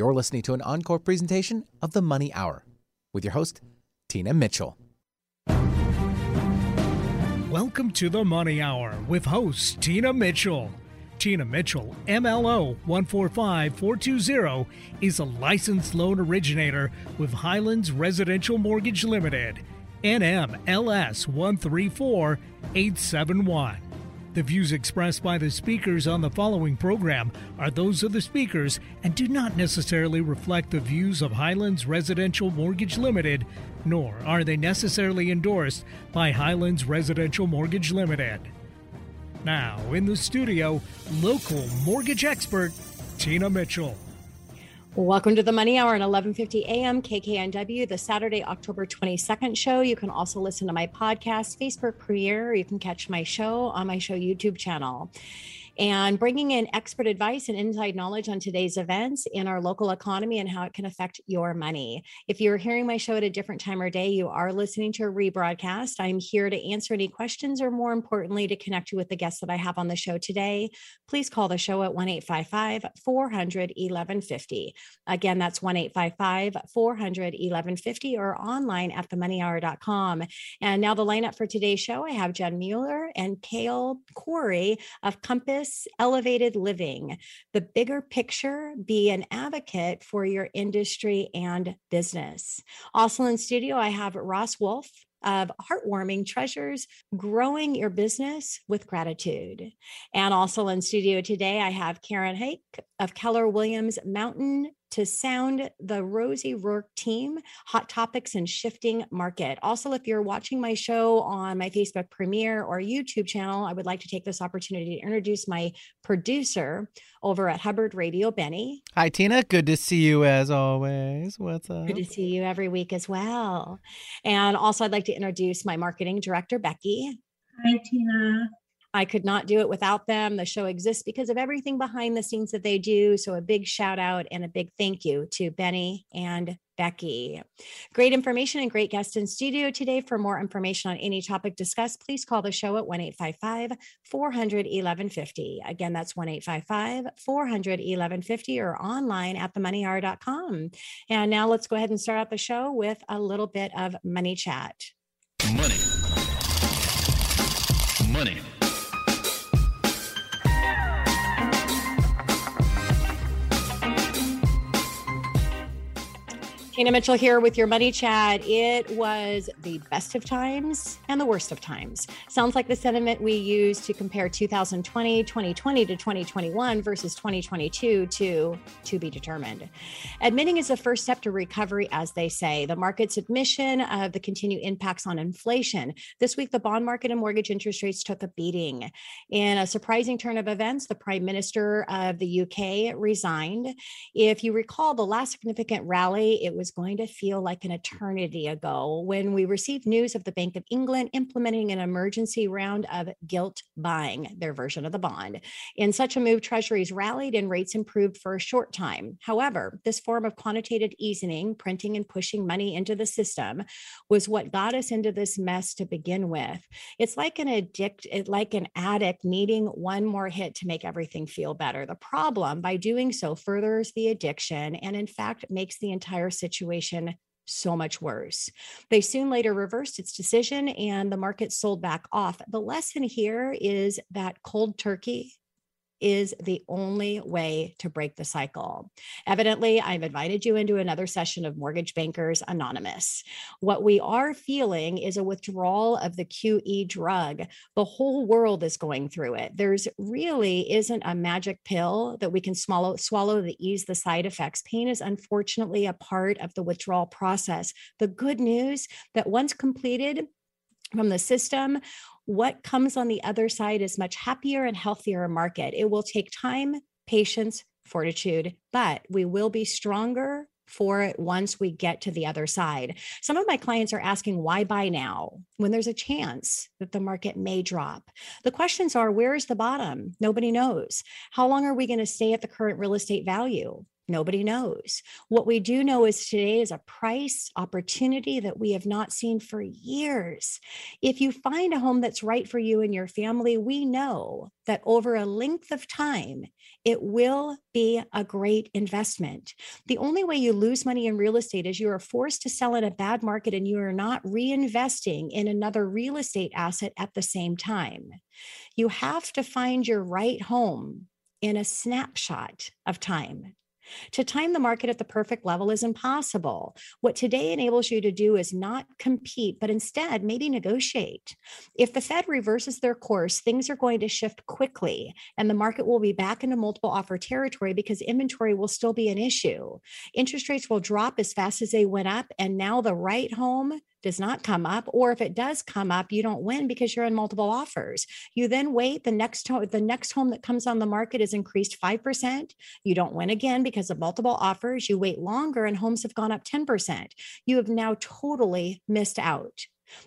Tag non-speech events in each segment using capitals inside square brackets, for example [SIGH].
You're listening to an encore presentation of The Money Hour with your host, Tina Mitchell. Welcome to The Money Hour with host Tina Mitchell. Tina Mitchell, MLO 145420, is a licensed loan originator with Highlands Residential Mortgage Limited, NMLS 134871. The views expressed by the speakers on the following program are those of the speakers and do not necessarily reflect the views of Highlands Residential Mortgage Limited, nor are they necessarily endorsed by Highlands Residential Mortgage Limited. Now, in the studio, local mortgage expert Tina Mitchell. Welcome to the Money Hour at 11:50 a.m. KKNW, the Saturday, October 22nd show. You can also listen to my podcast, Facebook premiere. You can catch my show on my show YouTube channel and bringing in expert advice and inside knowledge on today's events in our local economy and how it can affect your money. If you're hearing my show at a different time or day, you are listening to a rebroadcast. I'm here to answer any questions or, more importantly, to connect you with the guests that I have on the show today. Please call the show at 1 855 400 1150. Again, that's 1 855 400 1150 or online at themoneyhour.com. And now the lineup for today's show I have Jenn Mueller and Kale Corey of Compass elevated living, the bigger picture, be an advocate for your industry and business. Also in studio, I have Ross Wolf of Heartwarming Treasures, growing your business with gratitude. And also in studio today, I have Karen Hake of Keller Williams Mountain to sound the Rosie Rourke team, hot topics and shifting market. Also, if you're watching my show on my Facebook premiere or YouTube channel, I would like to take this opportunity to introduce my producer over at Hubbard Radio, Benny. Hi, Tina. Good to see you as always. What's up? Good to see you every week as well. And also, I'd like to introduce my marketing director, Becky. Hi, Tina. I could not do it without them. The show exists because of everything behind the scenes that they do. So, a big shout out and a big thank you to Benny and Becky. Great information and great guest in studio today. For more information on any topic discussed, please call the show at 1 855 400 1150. Again, that's 1 855 400 1150 or online at themoneyhour.com. And now let's go ahead and start out the show with a little bit of money chat. Money. Money. Tina Mitchell here with your money chat. It was the best of times and the worst of times. Sounds like the sentiment we use to compare 2020, 2020 to 2021 versus 2022 to to be determined. Admitting is the first step to recovery, as they say. The market's admission of the continued impacts on inflation. This week, the bond market and mortgage interest rates took a beating. In a surprising turn of events, the Prime Minister of the UK resigned. If you recall, the last significant rally, it was going to feel like an eternity ago when we received news of the Bank of England implementing an emergency round of gilt buying, their version of the bond. In such a move, treasuries rallied and rates improved for a short time. However, this form of quantitative easing, printing and pushing money into the system, was what got us into this mess to begin with. It's like an addict, like an addict needing one more hit to make everything feel better. The problem, by doing so, furthers the addiction and, in fact, makes the entire situation situation so much worse. They soon later reversed its decision and the market sold back off. The lesson here is that cold turkey is the only way to break the cycle. Evidently, I've invited you into another session of Mortgage Bankers Anonymous. What we are feeling is a withdrawal of the QE drug. The whole world is going through it. There's really isn't a magic pill that we can swallow, swallow ease the side effects. Pain is unfortunately a part of the withdrawal process. The good news that once completed, from the system, what comes on the other side is much happier and healthier market. It will take time, patience, fortitude, but we will be stronger for it once we get to the other side. Some of my clients are asking why buy now when there's a chance that the market may drop. The questions are where is the bottom? Nobody knows. How long are we going to stay at the current real estate value? Nobody knows. What we do know is today is a price opportunity that we have not seen for years. If you find a home that's right for you and your family, we know that over a length of time, it will be a great investment. The only way you lose money in real estate is you are forced to sell in a bad market and you are not reinvesting in another real estate asset at the same time. You have to find your right home in a snapshot of time. To time the market at the perfect level is impossible. What today enables you to do is not compete, but instead maybe negotiate. If the Fed reverses their course, things are going to shift quickly and the market will be back into multiple offer territory because inventory will still be an issue. Interest rates will drop as fast as they went up, and now the right home does not come up or if it does come up you don't win because you're in multiple offers. You then wait the next home the next home that comes on the market is increased 5% you don't win again because of multiple offers. You wait longer and homes have gone up 10% you have now totally missed out.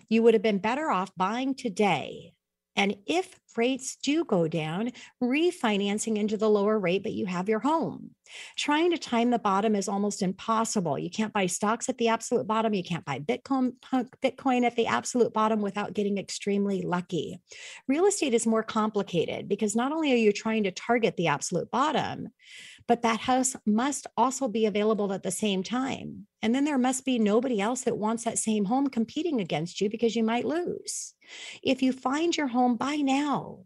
You would have been better off buying today and if rates do go down, refinancing into the lower rate, but you have your home. Trying to time the bottom is almost impossible. You can't buy stocks at the absolute bottom. You can't buy Bitcoin, at the absolute bottom without getting extremely lucky. Real estate is more complicated because not only are you trying to target the absolute bottom, but that house must also be available at the same time. And then there must be nobody else that wants that same home competing against you because you might lose. If you find your home, buy now.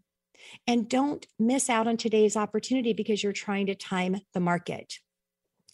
And don't miss out on today's opportunity because you're trying to time the market.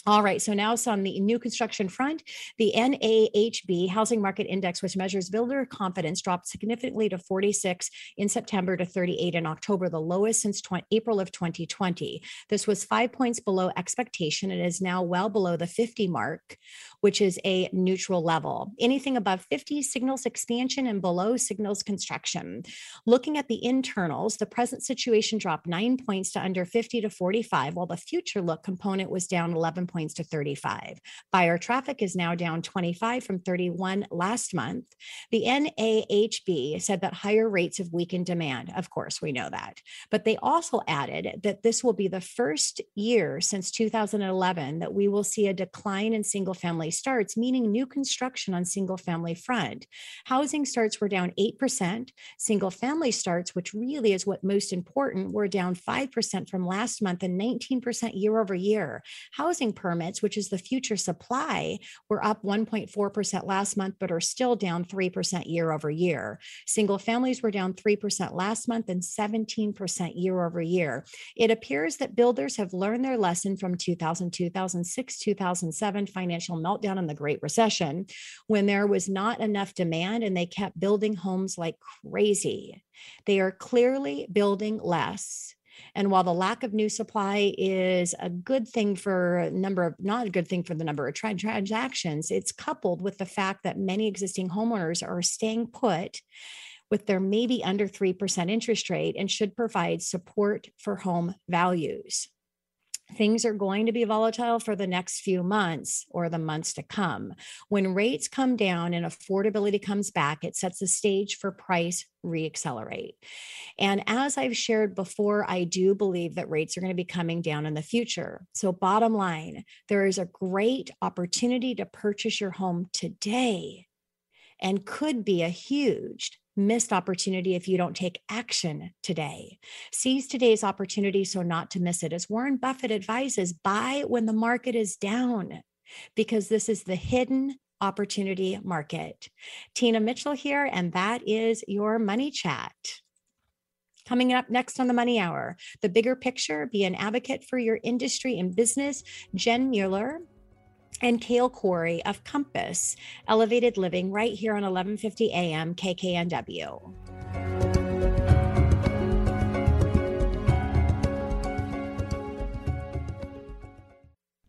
All right, so now it's on the new construction front. The NAHB Housing Market Index, which measures builder confidence, dropped significantly to 46 in September to 38 in October, the lowest since 20, April of 2020. This was five points below expectation and is now well below the 50 mark, which is a neutral level. Anything above 50 signals expansion and below signals construction. Looking at the internals, the present situation dropped nine points to under 50 to 45, while the future look component was down 11 points to 35. Buyer traffic is now down 25 from 31 last month. The NAHB said that higher rates have weakened demand. Of course, we know that. But they also added that this will be the first year since 2011 that we will see a decline in single family starts, meaning new construction on single family front. Housing starts were down 8%. Single family starts, which really is what most important, were down 5% from last month and 19% year over year. Housing permits, which is the future supply, were up 1.4% last month, but are still down 3% year over year. Single families were down 3% last month and 17% year over year. It appears that builders have learned their lesson from 2000, 2006, 2007 financial meltdown and the Great Recession when there was not enough demand and they kept building homes like crazy. They are clearly building less and while the lack of new supply is a good thing for a number of, not a good thing for the number of tra- transactions, it's coupled with the fact that many existing homeowners are staying put with their maybe under 3% interest rate and should provide support for home values things are going to be volatile for the next few months or the months to come. When rates come down and affordability comes back, it sets the stage for price reaccelerate. And as I've shared before, I do believe that rates are going to be coming down in the future. So, bottom line, there is a great opportunity to purchase your home today and could be a huge missed opportunity if you don't take action today. Seize today's opportunity so not to miss it. As Warren Buffett advises, buy when the market is down because this is the hidden opportunity market. Tina Mitchell here, and that is your money chat. Coming up next on the Money Hour, the bigger picture, be an advocate for your industry and business. Jenn Mueller and Kale Corey of Compass Elevated Living right here on 1150 AM KKNW.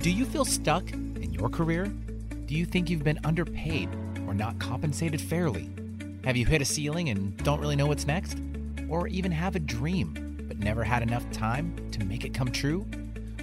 Do you feel stuck in your career? Do you think you've been underpaid or not compensated fairly? Have you hit a ceiling and don't really know what's next? Or even have a dream but never had enough time to make it come true?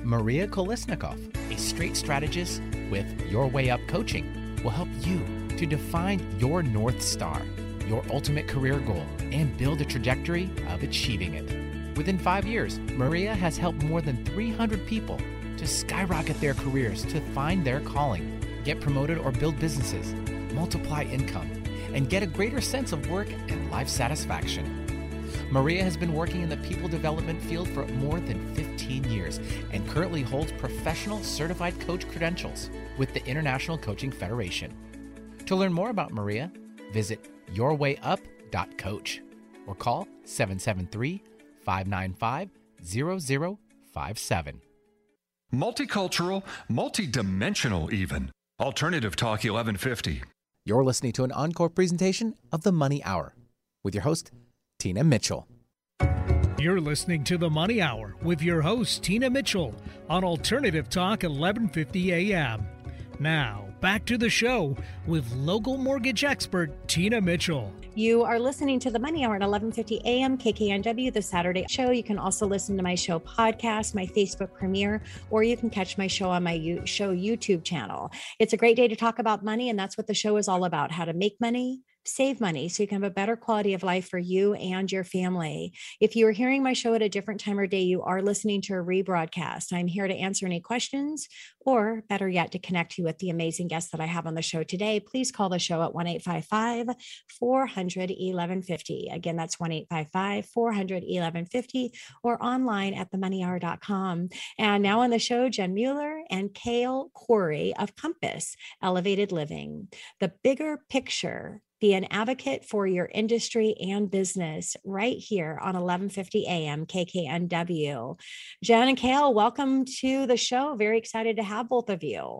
Maria Kolesnikov, a straight strategist with Your Way Up Coaching, will help you to define your North Star, your ultimate career goal, and build a trajectory of achieving it. Within five years, Maria has helped more than 300 people to skyrocket their careers to find their calling, get promoted or build businesses, multiply income, and get a greater sense of work and life satisfaction. Maria has been working in the people development field for more than 15 years and currently holds professional certified coach credentials with the International Coaching Federation. To learn more about Maria, visit yourwayup.coach or call 773 595 0057. Multicultural, multidimensional, even. Alternative Talk 1150. You're listening to an encore presentation of The Money Hour with your host, Tina Mitchell. You're listening to the Money Hour with your host, Tina Mitchell, on Alternative Talk 1150 AM. Now, back to the show with local mortgage expert Tina Mitchell. You are listening to the Money Hour at 11:50 a.m. KKNW, the Saturday show. You can also listen to my show podcast, my Facebook premiere, or you can catch my show on my show YouTube channel. It's a great day to talk about money, and that's what the show is all about: how to make money, save money so you can have a better quality of life for you and your family. If you are hearing my show at a different time or day, you are listening to a rebroadcast. I'm here to answer any questions or better yet, to connect you with the amazing guests that I have on the show today. Please call the show at 1 855 400 1150. Again, that's 1 855 400 1150 or online at themoneyhour.com. And now on the show, Jenn Mueller and Kale Corey of Compass Elevated Living. The bigger picture be an advocate for your industry and business right here on 1150 AM KKNW. Jenn and Kale, welcome to the show. Very excited to have both of you.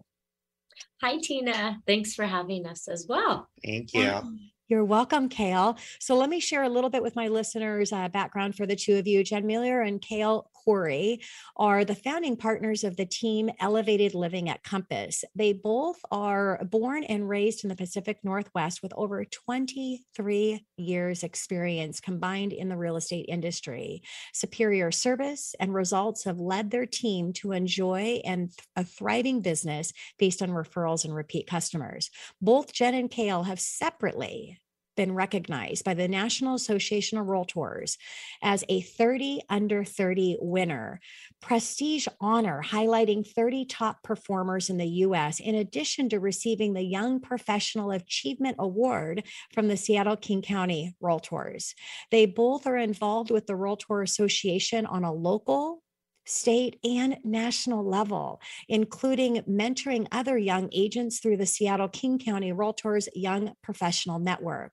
Hi, Tina. Thanks for having us as well. Thank you. You're welcome, Kale. So let me share a little bit with my listeners' uh, background for the two of you. Jenn Miller and Kale Corey are the founding partners of the team Elevated Living at Compass. They both are born and raised in the Pacific Northwest with over 23 years experience combined in the real estate industry. Superior service and results have led their team to enjoy and a thriving business based on referrals and repeat customers. Both Jenn and Kale have separately been recognized by the National Association of Realtors as a 30 under 30 winner, prestige honor highlighting 30 top performers in the US, in addition to receiving the Young Professional Achievement Award from the Seattle King County Realtors. They both are involved with the Realtor Association on a local, state, and national level, including mentoring other young agents through the Seattle King County Realtors Young Professional Network.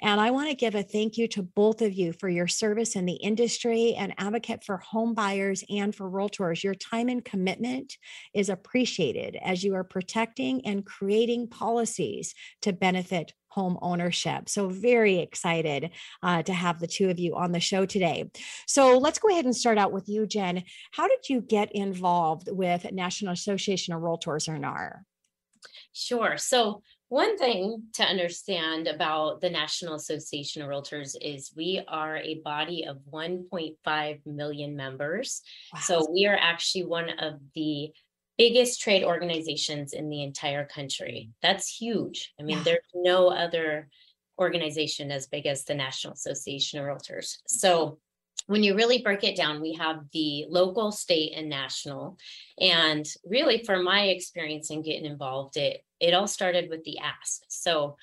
And I want to give a thank you to both of you for your service in the industry and advocate for home buyers and for realtors. Your time and commitment is appreciated as you are protecting and creating policies to benefit home ownership. So, very excited uh, to have the two of you on the show today. So, let's go ahead and start out with you, Jenn. How did you get involved with National Association of Realtors or NAR? Sure. So, one thing to understand about the National Association of Realtors is we are a body of 1.5 million members. Wow. So we are actually one of the biggest trade organizations in the entire country. That's huge. I mean, yeah. there's no other organization as big as the National Association of Realtors. So when you really break it down, we have the local, state, and national. And really, for my experience in getting involved, it it all started with the ask. So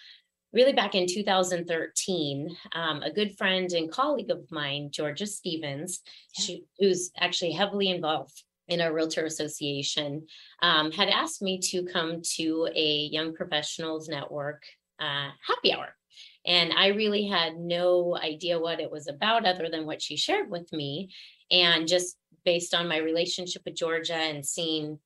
really back in 2013 um, a good friend and colleague of mine georgia stevens she, who's actually heavily involved in a realtor association um, had asked me to come to a young professionals network uh, happy hour. And i really had no idea what it was about other than what she shared with me. And just based on my relationship with georgia and seeing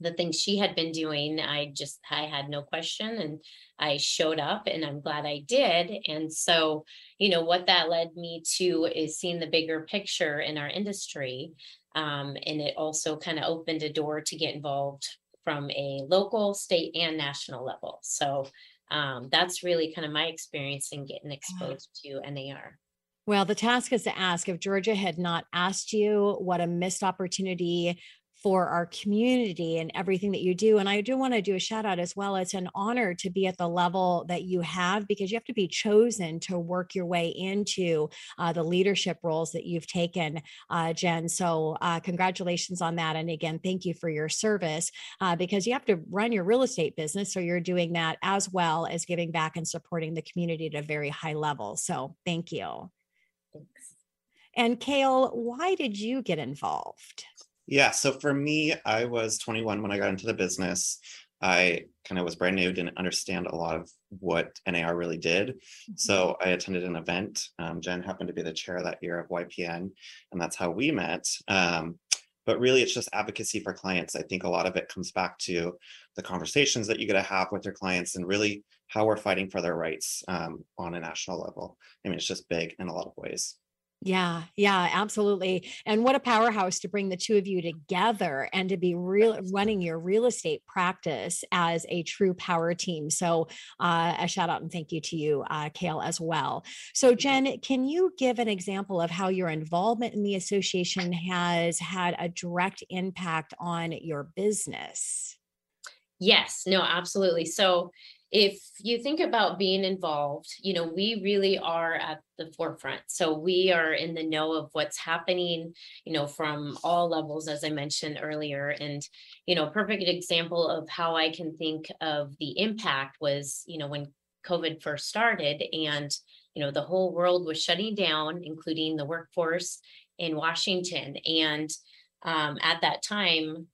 the things she had been doing i just i had no question and i showed up and i'm glad i did. And so you know what that led me to is seeing the bigger picture in our industry um, and it also kind of opened a door to get involved from a local, state, and national level. So um, that's really kind of my experience in getting exposed to NAR. Well, the task is to ask if Georgia had not asked you, what a missed opportunity for our community and everything that you do. And I do want to do a shout out as well. It's an honor to be at the level that you have because you have to be chosen to work your way into uh, the leadership roles that you've taken, uh, Jenn. So, uh, congratulations on that. And again, thank you for your service uh, because you have to run your real estate business. So, you're doing that as well as giving back and supporting the community at a very high level. So, thank you. Thanks. And Kale, why did you get involved? Yeah, so for me, I was 21 when I got into the business. I kind of was brand new, didn't understand a lot of what NAR really did. Mm-hmm. So I attended an event. Um, Jenn happened to be the chair that year of YPN, and that's how we met. Um, but really, it's just advocacy for clients. I think a lot of it comes back to the conversations that you get to have with your clients and really how we're fighting for their rights um, on a national level. I mean, it's just big in a lot of ways. Yeah, yeah, absolutely. And what a powerhouse to bring the two of you together and to be real running your real estate practice as a true power team. So, uh, a shout out and thank you to you, uh, Kale, as well. So, Jenn, can you give an example of how your involvement in the association has had a direct impact on your business? Yes, no, absolutely. So, if you think about being involved, you know, we really are at the forefront. So we are in the know of what's happening, you know, from all levels, as I mentioned earlier. And, you know, perfect example of how I can think of the impact was, you know, when COVID first started and, you know, the whole world was shutting down, including the workforce in Washington. And um, at that time,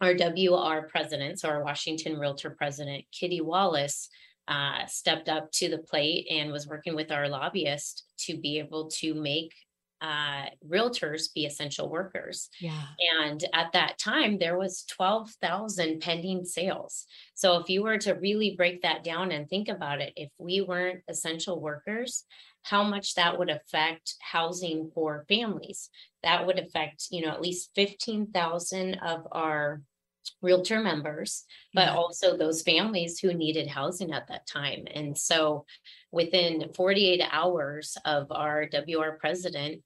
our WR president, so our Washington Realtor president, Kitty Wallace, uh, stepped up to the plate and was working with our lobbyist to be able to make uh, realtors be essential workers. Yeah. And at that time, there was 12,000 pending sales. So if you were to really break that down and think about it, if we weren't essential workers, how much that would affect housing for families. That would affect, you know, at least 15,000 of our realtor members, but yeah. also those families who needed housing at that time. And so within 48 hours of our WR president,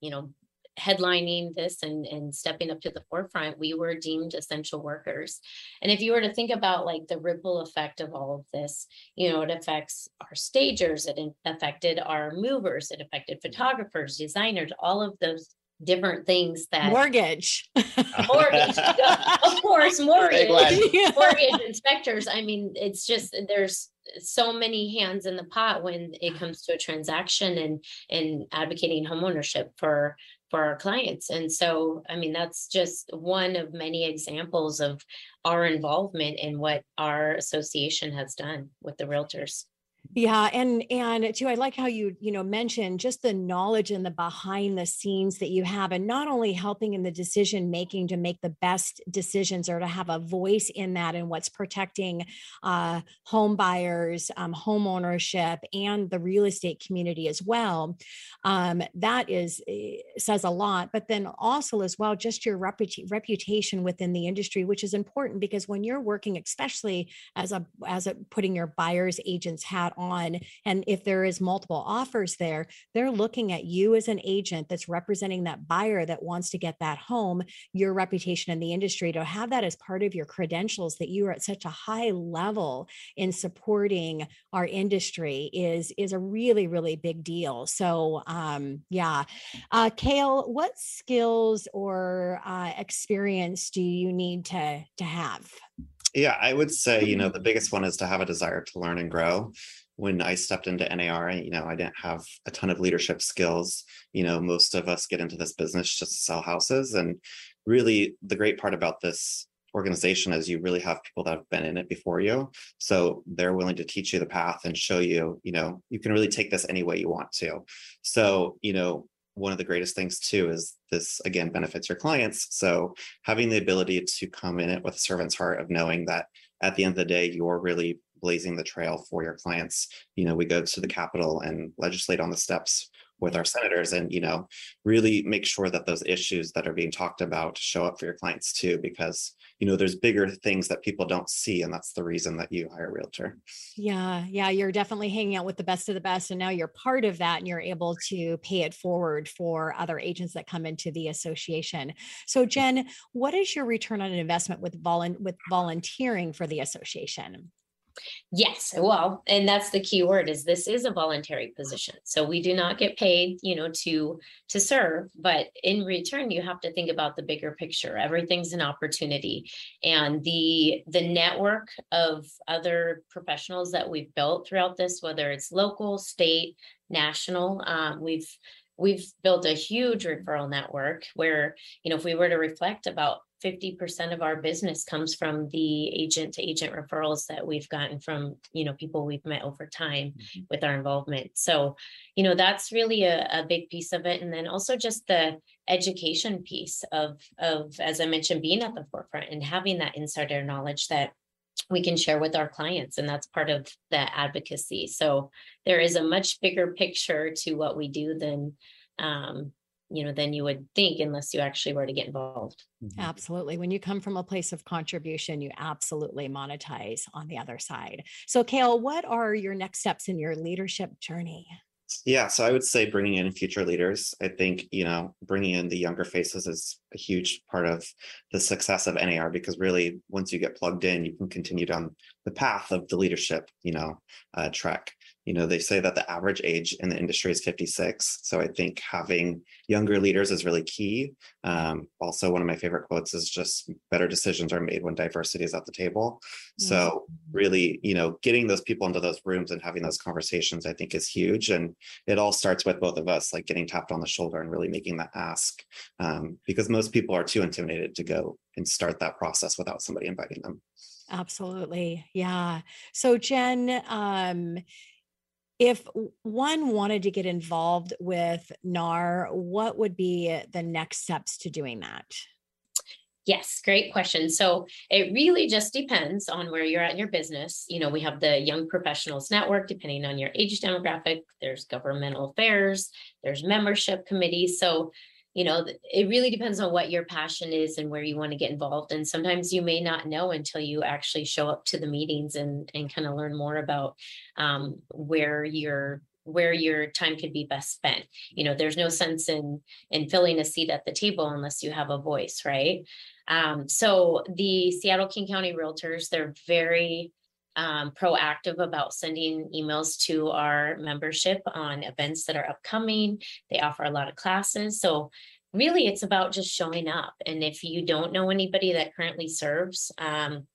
you know, headlining this and, and stepping up to the forefront, we were deemed essential workers. And if you were to think about like the ripple effect of all of this, you know, it affects our stagers, it affected our movers, it affected photographers, designers, all of those different things that mortgage. [LAUGHS] Mortgage of course mortgage mortgage inspectors. I mean it's just there's so many hands in the pot when it comes to a transaction and and advocating homeownership for for our clients. And so i mean that's just one of many examples of our involvement in what our association has done with the realtors yeah, and and too, I like how you you know mentioned just the knowledge and the behind the scenes that you have, and not only helping in the decision making to make the best decisions or to have a voice in that and what's protecting uh, home buyers, um, home ownership, and the real estate community as well. Um, that is eh, says a lot, but then also as well just your reputa- reputation within the industry, which is important because when you're working, especially as a as a putting your buyer's agent's hat on and if there is multiple offers there they're looking at you as an agent that's representing that buyer that wants to get that home your reputation in the industry to have that as part of your credentials that you are at such a high level in supporting our industry is is a really really big deal. So um yeah. Uh kale what skills or uh, experience do you need to to have? Yeah, I would say, you know, the biggest one is to have a desire to learn and grow when I stepped into NAR, you know, I didn't have a ton of leadership skills. You know, most of us get into this business just to sell houses. And really, the great part about this organization is you really have people that have been in it before you. So they're willing to teach you the path and show you, you know, you can really take this any way you want to. So, you know, one of the greatest things too is this again benefits your clients. So having the ability to come in it with a servant's heart of knowing that at the end of the day, you're really blazing the trail for your clients. You know, we go to the Capitol and legislate on the steps with our senators and you know really make sure that those issues that are being talked about show up for your clients too because you know there's bigger things that people don't see and that's the reason that you hire a realtor. Yeah yeah you're definitely hanging out with the best of the best and now you're part of that and you're able to pay it forward for other agents that come into the association. So jen what is your return on investment with volun with volunteering for the association Yes, well, and that's the key word is this is a voluntary position. So we do not get paid, you know, to to serve, but in return you have to think about the bigger picture. Everything's an opportunity. And the the network of other professionals that we've built throughout this whether it's local, state, national, um, we've we've built a huge referral network where you know if we were to reflect about 50% of our business comes from the agent to agent referrals that we've gotten from you know people we've met over time mm-hmm. with our involvement. So you know that's really a, a big piece of it. And then also just the education piece of of as i mentioned being at the forefront and having that insider knowledge that we can share with our clients. And that's part of the advocacy. So there is a much bigger picture to what we do than um, you know than you would think unless you actually were to get involved. Mm-hmm. absolutely. When you come from a place of contribution you absolutely monetize on the other side. So kale what are your next steps in your leadership journey? Yeah so i would say bringing in future leaders. I think you know bringing in the younger faces is a huge part of the success of nar because really once you get plugged in you can continue down the path of the leadership you know uh, trek you know they say that the average age in the industry is 56 so i think having younger leaders is really key. Um, also one of my favorite quotes is just better decisions are made when diversity is at the table. So really you know getting those people into those rooms and having those conversations i think is huge and it all starts with both of us like getting tapped on the shoulder and really making that ask um, because most people are too intimidated to go and start that process without somebody inviting them. Absolutely yeah. So jen um, if one wanted to get involved with NAR, what would be uh, the next steps to doing that? Yes, great question. So it really just depends on where you're at in your business. You know, we have the Young Professionals Network, depending on your age demographic, there's governmental affairs, there's membership committees. So you know it really depends on what your passion is and where you want to get involved and sometimes you may not know until you actually show up to the meetings and and kind of learn more about um, where your where your time could be best spent. You know there's no sense in in filling a seat at the table unless you have a voice right? Um, so the seattle king county realtors they're very um, proactive about sending emails to our membership on events that are upcoming. They offer a lot of classes. So really it's about just showing up. And if you don't know anybody that currently serves, um,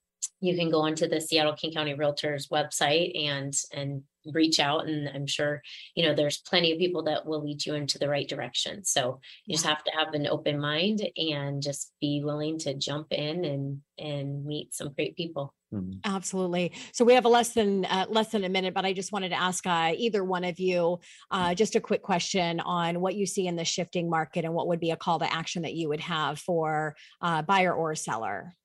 you can go onto the Seattle King County Realtors website and and reach out and i'm sure you know there's plenty of people that will lead you into the right direction so you just have to have an open mind and just be willing to jump in and and meet some great people mm-hmm. Absolutely. So we have a less than uh, less than a minute, but I just wanted to ask uh, either one of you uh, just a quick question on what you see in the shifting market and what would be a call to action that you would have for uh, buyer or seller.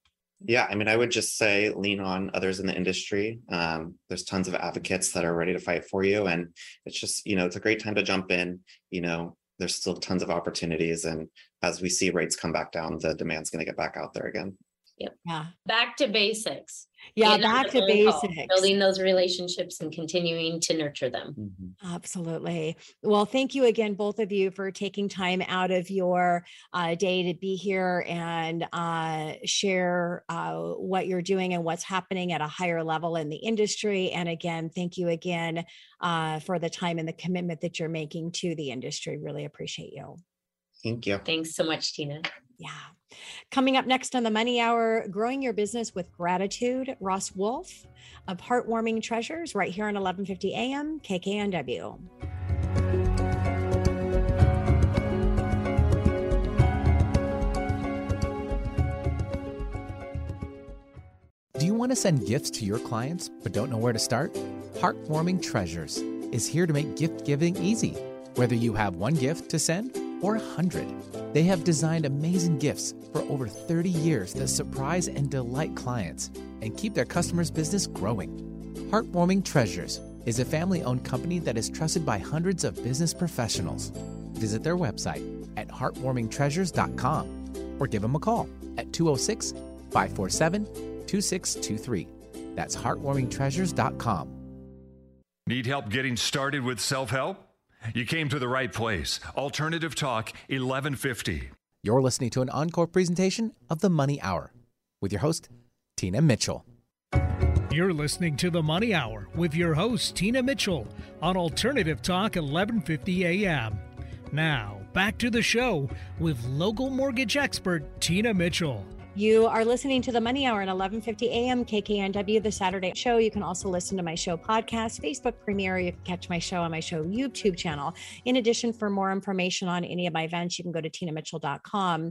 Yeah, I mean, I would just say lean on others in the industry. Um, there's tons of advocates that are ready to fight for you. And it's just, you know, it's a great time to jump in. You know, there's still tons of opportunities. And as we see rates come back down, the demand's going to get back out there again. Yep. Yeah. Back to basics. Yeah, back to basics. Call, building those relationships and continuing to nurture them. Mm-hmm. Absolutely. Well, thank you again, both of you, for taking time out of your uh, day to be here and uh, share uh, what you're doing and what's happening at a higher level in the industry. And again, thank you again uh, for the time and the commitment that you're making to the industry. Really appreciate you. Thank you. Thanks so much, Tina. Yeah. Coming up next on the Money Hour, growing your business with gratitude, Ross Wolf of Heartwarming Treasures, right here on 1150 AM KKNW. Do you want to send gifts to your clients but don't know where to start? Heartwarming Treasures is here to make gift giving easy. Whether you have one gift to send or 100. They have designed amazing gifts for over 30 years that surprise and delight clients and keep their customers' business growing. Heartwarming Treasures is a family owned company that is trusted by hundreds of business professionals. Visit their website at heartwarmingtreasures.com or give them a call at 206 547 2623. That's heartwarmingtreasures.com. Need help getting started with self help? You came to the right place. Alternative Talk 1150. You're listening to an encore presentation of The Money Hour with your host, Tina Mitchell. You're listening to the Money Hour with your host, Tina Mitchell, on Alternative Talk 1150 AM. Now, back to the show with local mortgage expert, Tina Mitchell. You are listening to the Money Hour at 11:50 a.m. KKNW, the Saturday show. You can also listen to my show podcast, Facebook premiere. You can catch my show on my show YouTube channel. In addition, for more information on any of my events, you can go to tinamitchell.com.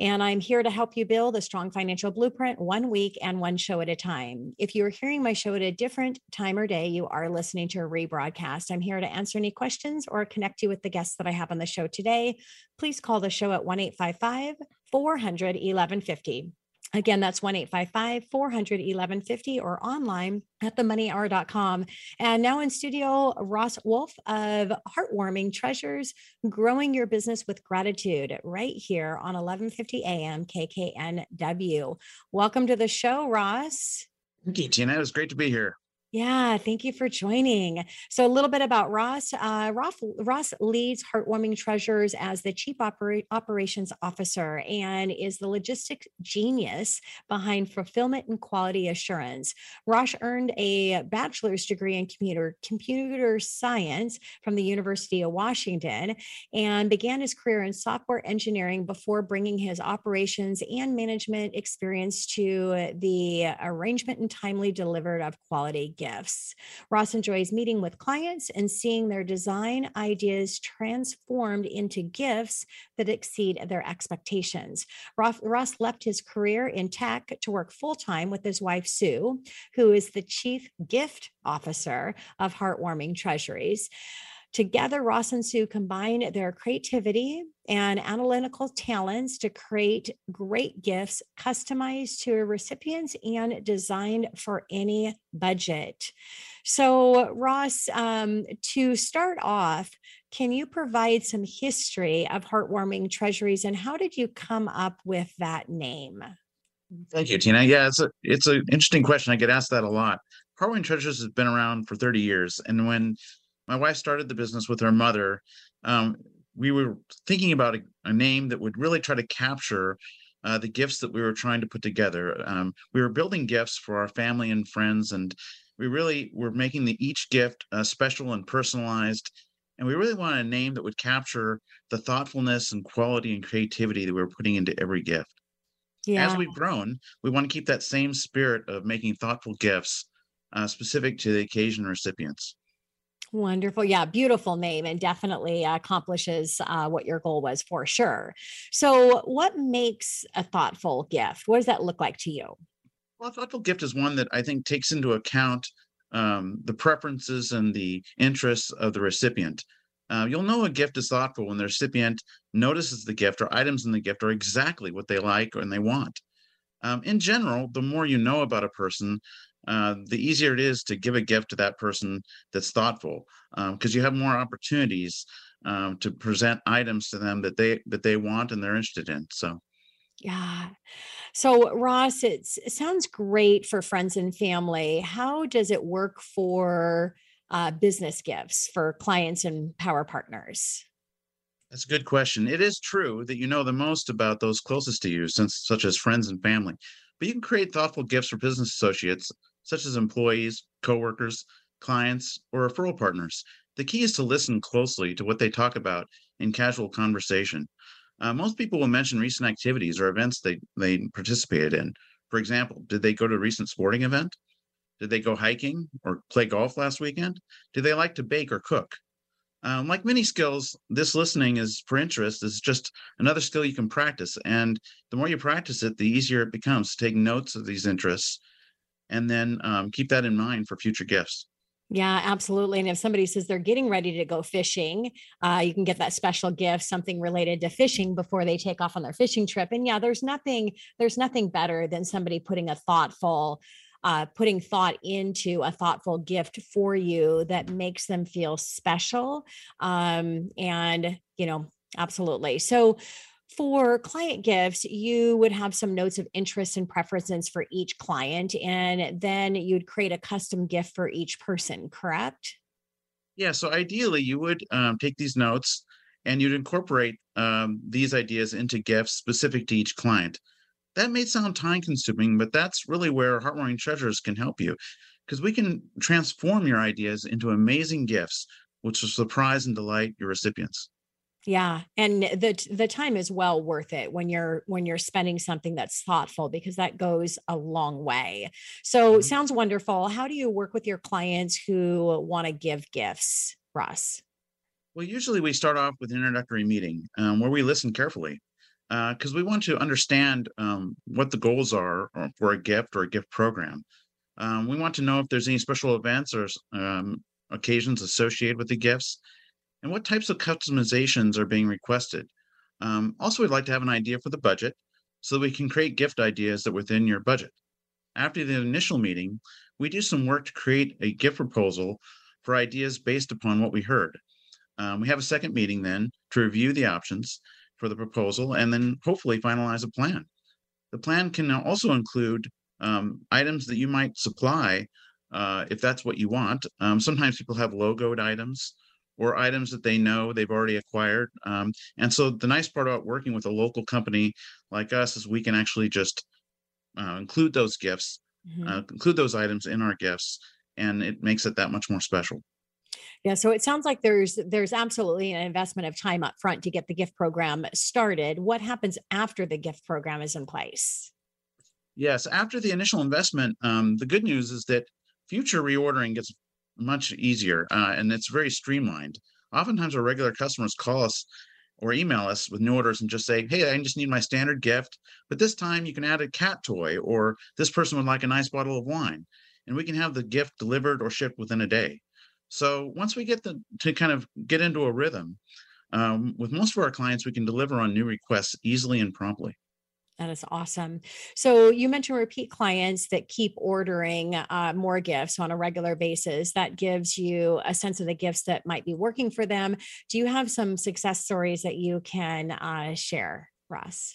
And I'm here to help you build a strong financial blueprint, one week and one show at a time. If you are hearing my show at a different time or day, you are listening to a rebroadcast. I'm here to answer any questions or connect you with the guests that I have on the show today. Please call the show at 1 855 400 1150. Again, that's 1 855 400 1150 or online at themoneyhour.com. And now in studio, Ross Wolf of Heartwarming Treasures, growing your business with gratitude, right here on 1150 AM KKNW. Welcome to the show, Ross. Thank you, Tina. It was great to be here. Yeah, thank you for joining. So, a little bit about Ross. Uh, Ross, Ross leads Heartwarming Treasures as the Chief Oper- Operations Officer and is the logistics genius behind fulfillment and quality assurance. Ross earned a bachelor's degree in computer computer science from the University of Washington and began his career in software engineering before bringing his operations and management experience to the arrangement and timely delivered of quality gifts. Ross enjoys meeting with clients and seeing their design ideas transformed into gifts that exceed their expectations. Ross left his career in tech to work full time with his wife, Sue, who is the chief gift officer of Heartwarming Treasures. Together, Ross and Sue combine their creativity and analytical talents to create great gifts customized to recipients and designed for any budget. So, Ross, um, to start off, can you provide some history of Heartwarming Treasures and how did you come up with that name? Thank you, Tina. Yeah, it's a it's an interesting question. I get asked that a lot. Heartwarming Treasures has been around for 30 years, and when my wife started the business with her mother. Um, we were thinking about a, a, name that would really try to capture uh, the gifts that we were trying to put together. Um, we were building gifts for our family and friends, and we really were making the each gift uh, special and personalized. And we really wanted a name that would capture the thoughtfulness and quality and creativity that we were putting into every gift. Yeah. As we've grown, we want to keep that same spirit of making thoughtful gifts uh, specific to the occasion recipients. Wonderful. Yeah, beautiful name and definitely accomplishes uh, what your goal was for sure. So, what makes a thoughtful gift? What does that look like to you? Well, a thoughtful gift is one that I think takes into account um, the preferences and the interests of the recipient. Uh, you'll know a gift is thoughtful when the recipient notices the gift or items in the gift are exactly what they like and they want. Um, in general, the more you know about a person, uh, the easier it is to give a gift to that person that's thoughtful because um, you have more opportunities um, to present items to them that they that they want and they're interested in so. Yeah. So ross it sounds great for friends and family. How does it work for uh, business gifts for clients and power partners? That's a good question. It is true that you know the most about those closest to you since such as friends and family but you can create thoughtful gifts for business associates such as employees, coworkers, clients, or referral partners. The key is to listen closely to what they talk about in casual conversation. Uh, most people will mention recent activities or events they, they participated in. For example, did they go to a recent sporting event? Did they go hiking or play golf last weekend? Do they like to bake or cook? Um, like many skills, this listening is for interest is just another skill you can practice. And the more you practice it, the easier it becomes to take notes of these interests and then um, keep that in mind for future gifts. Yeah, absolutely. And if somebody says they're getting ready to go fishing, uh, you can get that special gift, something related to fishing before they take off on their fishing trip. And yeah, there's nothing, there's nothing better than somebody putting a thoughtful uh, putting thought into a thoughtful gift for you that makes them feel special. Um, and, you know, absolutely. So, for client gifts, you would have some notes of interest and preferences for each client, and then you'd create a custom gift for each person, correct? Yeah. So ideally, you would um, take these notes and you'd incorporate um, these ideas into gifts specific to each client. That may sound time consuming, but that's really where Heartwarming Treasures can help you because we can transform your ideas into amazing gifts, which will surprise and delight your recipients. Yeah, and the the time is well worth it when you're when you're spending something that's thoughtful because that goes a long way. So, mm-hmm. sounds wonderful. How do you work with your clients who want to give gifts, Ross? Well, usually we start off with an introductory meeting um, where we listen carefully because uh, we want to understand um, what the goals are uh, for a gift or a gift program. Um, we want to know if there's any special events or um, occasions associated with the gifts and what types of customizations are being requested. Um, also, we'd like to have an idea for the budget so that we can create gift ideas that are within your budget. After the initial meeting, we do some work to create a gift proposal for ideas based upon what we heard. Um, we have a second meeting then to review the options for the proposal and then hopefully finalize a plan. The plan can also include um, items that you might supply uh, if that's what you want. Um, sometimes people have logoed items or items that they know they've already acquired. Um, and so the nice part about working with a local company like us is we can actually just uh, include those gifts, mm-hmm. uh, include those items in our gifts, and it makes it that much more special. Yeah, so it sounds like there's there's absolutely an investment of time up front to get the gift program started. What happens after the gift program is in place? Yes, after the initial investment, um, the good news is that future reordering gets much easier uh, and it's very streamlined. Oftentimes, our regular customers call us or email us with new orders and just say, Hey, I just need my standard gift, but this time you can add a cat toy, or this person would like a nice bottle of wine. And we can have the gift delivered or shipped within a day. So once we get the, to kind of get into a rhythm, um, with most of our clients, we can deliver on new requests easily and promptly. That is awesome. So you mentioned repeat clients that keep ordering uh, more gifts on a regular basis. That gives you a sense of the gifts that might be working for them. Do you have some success stories that you can uh, share, Ross?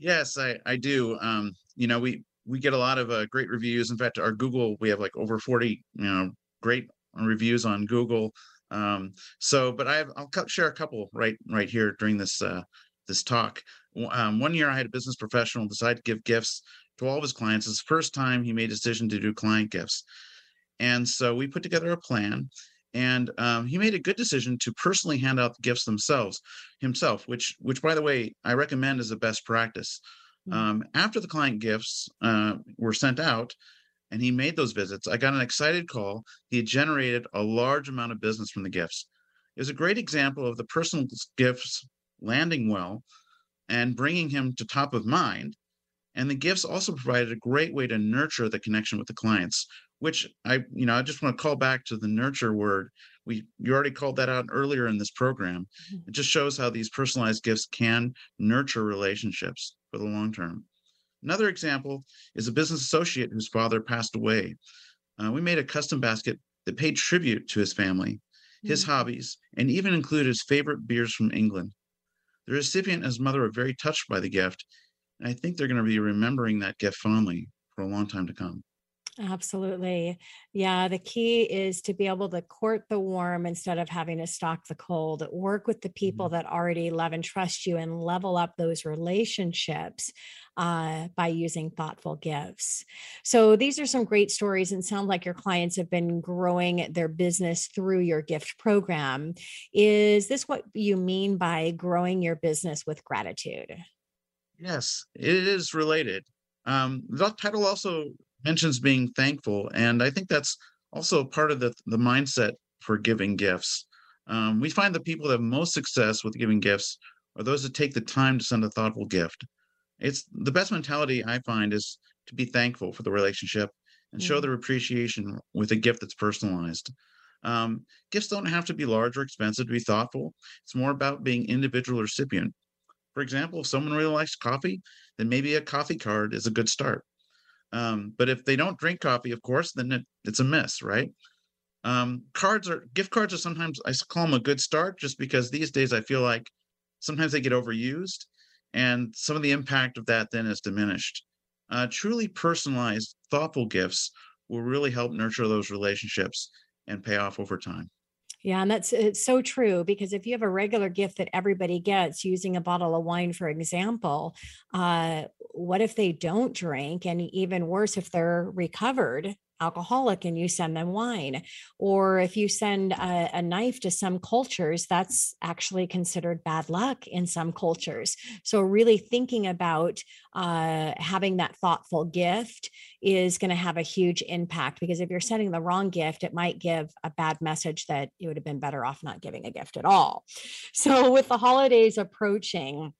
Yes, I, I do. Um, you know, we we get a lot of uh, great reviews. In fact, our Google, we have like over 40, you know, great reviews on Google. Um, so, but I have, I'll share a couple right right here during this uh, this talk. Um, one year, I had a business professional decide to give gifts to all of his clients. It's the first time he made a decision to do client gifts. And so we put together a plan, and um, he made a good decision to personally hand out the gifts themselves himself, which, which by the way, I recommend as a best practice. Mm-hmm. Um, after the client gifts uh, were sent out, and he made those visits, I got an excited call. He had generated a large amount of business from the gifts. It was a great example of the personal gifts landing well and bringing him to top of mind. And the gifts also provided a great way to nurture the connection with the clients, which I, you know, I just want to call back to the nurture word. We you already called that out earlier in this program. Mm-hmm. It just shows how these personalized gifts can nurture relationships for the long term. Another example is a business associate whose father passed away. Uh, we made a custom basket that paid tribute to his family, his mm-hmm. hobbies, and even included his favorite beers from England. The recipient and his mother are very touched by the gift, and I think they're going to be remembering that gift fondly for a long time to come. Absolutely. Yeah. The key is to be able to court the warm instead of having to stock the cold. Work with the people mm-hmm. that already love and trust you and level up those relationships uh, by using thoughtful gifts. So these are some great stories and sound like your clients have been growing their business through your gift program. Is this what you mean by growing your business with gratitude? Yes, it is related. Um, the title also mentions being thankful, and I think that's also part of the the mindset for giving gifts. Um, we find the people that have most success with giving gifts are those that take the time to send a thoughtful gift. It's the best mentality I find is to be thankful for the relationship and show mm-hmm. their appreciation with a gift that's personalized. Um, gifts don't have to be large or expensive to be thoughtful. It's more about being individual recipient. For example, if someone really likes coffee, then maybe a coffee card is a good start. Um, but if they don't drink coffee, of course, then it, it's a miss, right? Um, cards are gift cards are sometimes I call them a good start just because these days I feel like sometimes they get overused and some of the impact of that then is diminished. Uh, truly personalized, thoughtful gifts will really help nurture those relationships and pay off over time. Yeah, and that's it's so true because if you have a regular gift that everybody gets, using a bottle of wine, for example, uh, what if they don't drink? And even worse, if they're recovered alcoholic and you send them wine. Or if you send a, a, knife to some cultures, that's actually considered bad luck in some cultures. So, really thinking about uh, having that thoughtful gift is going to have a huge impact because if you're sending the wrong gift, it might give a bad message that you would have been better off not giving a gift at all. So, with the holidays approaching,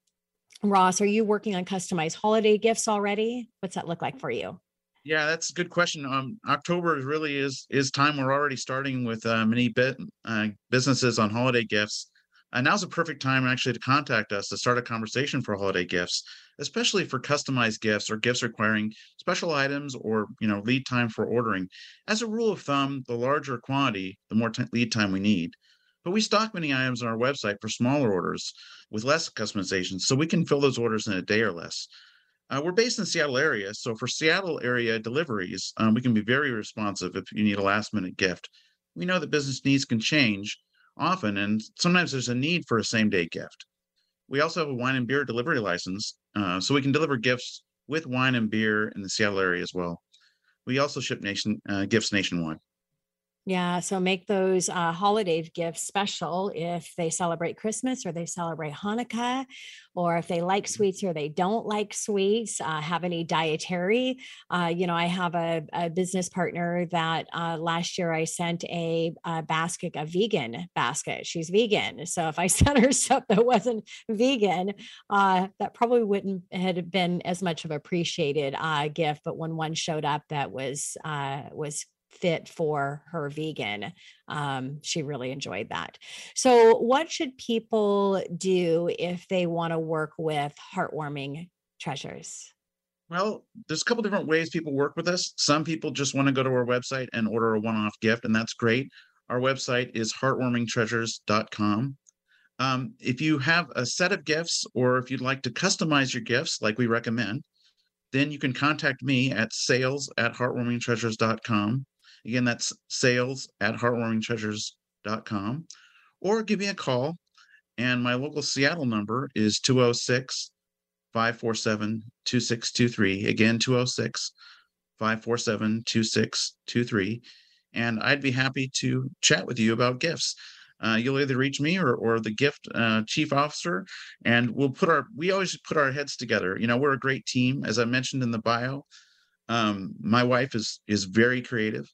Ross, are you working on customized holiday gifts already? What's that look like for you? Yeah, that's a good question. Um, October really is is time. We're already starting with uh, many bit uh, businesses on holiday gifts. And now's a perfect time actually to contact us to start a conversation for holiday gifts, especially for customized gifts or gifts requiring special items or you know lead time for ordering. As a rule of thumb, the larger quantity, the more t- lead time we need. But we stock many items on our website for smaller orders with less customization, so we can fill those orders in a day or less. Uh, we're based in Seattle area, so for Seattle area deliveries, um, we can be very responsive if you need a last minute gift. We know that business needs can change often, and sometimes there's a need for a same day gift. We also have a wine and beer delivery license, uh, so we can deliver gifts with wine and beer in the Seattle area as well. We also ship nation uh, gifts nationwide. Yeah, so make those uh, holiday gifts special if they celebrate Christmas or they celebrate Hanukkah, or if they like mm-hmm. sweets or they don't like sweets, uh, have any dietary. Uh, you know, I have a, a business partner that uh, last year I sent a, a, basket, a vegan basket. She's vegan. So if I [LAUGHS] sent her stuff that wasn't vegan, uh, that probably wouldn't have been as much of appreciated uh, gift. But when one showed up that was was fit for her vegan. Um, she really enjoyed that. So, what should people do if they want to work with heartwarming treasures? Well, there's a couple different ways people work with us. Some people just want to go to our website and order a one off gift, and that's great. Our website is heartwarmingtreasures.com. Um, if you have a set of gifts or if you'd like to customize your gifts, like we recommend, then you can contact me at sales at heartwarmingtreasures.com. Again, that's sales at heartwarmingtreasures.com. Or give me a call. And my local Seattle number is 206 547 2623. Again, 206 547 2623. And I'd be happy to chat with you about gifts. Uh, you'll either reach me or, or the gift uh, chief officer and we'll put our we always put our heads together you know we're a great team as i mentioned in the bio um, my wife is is very creative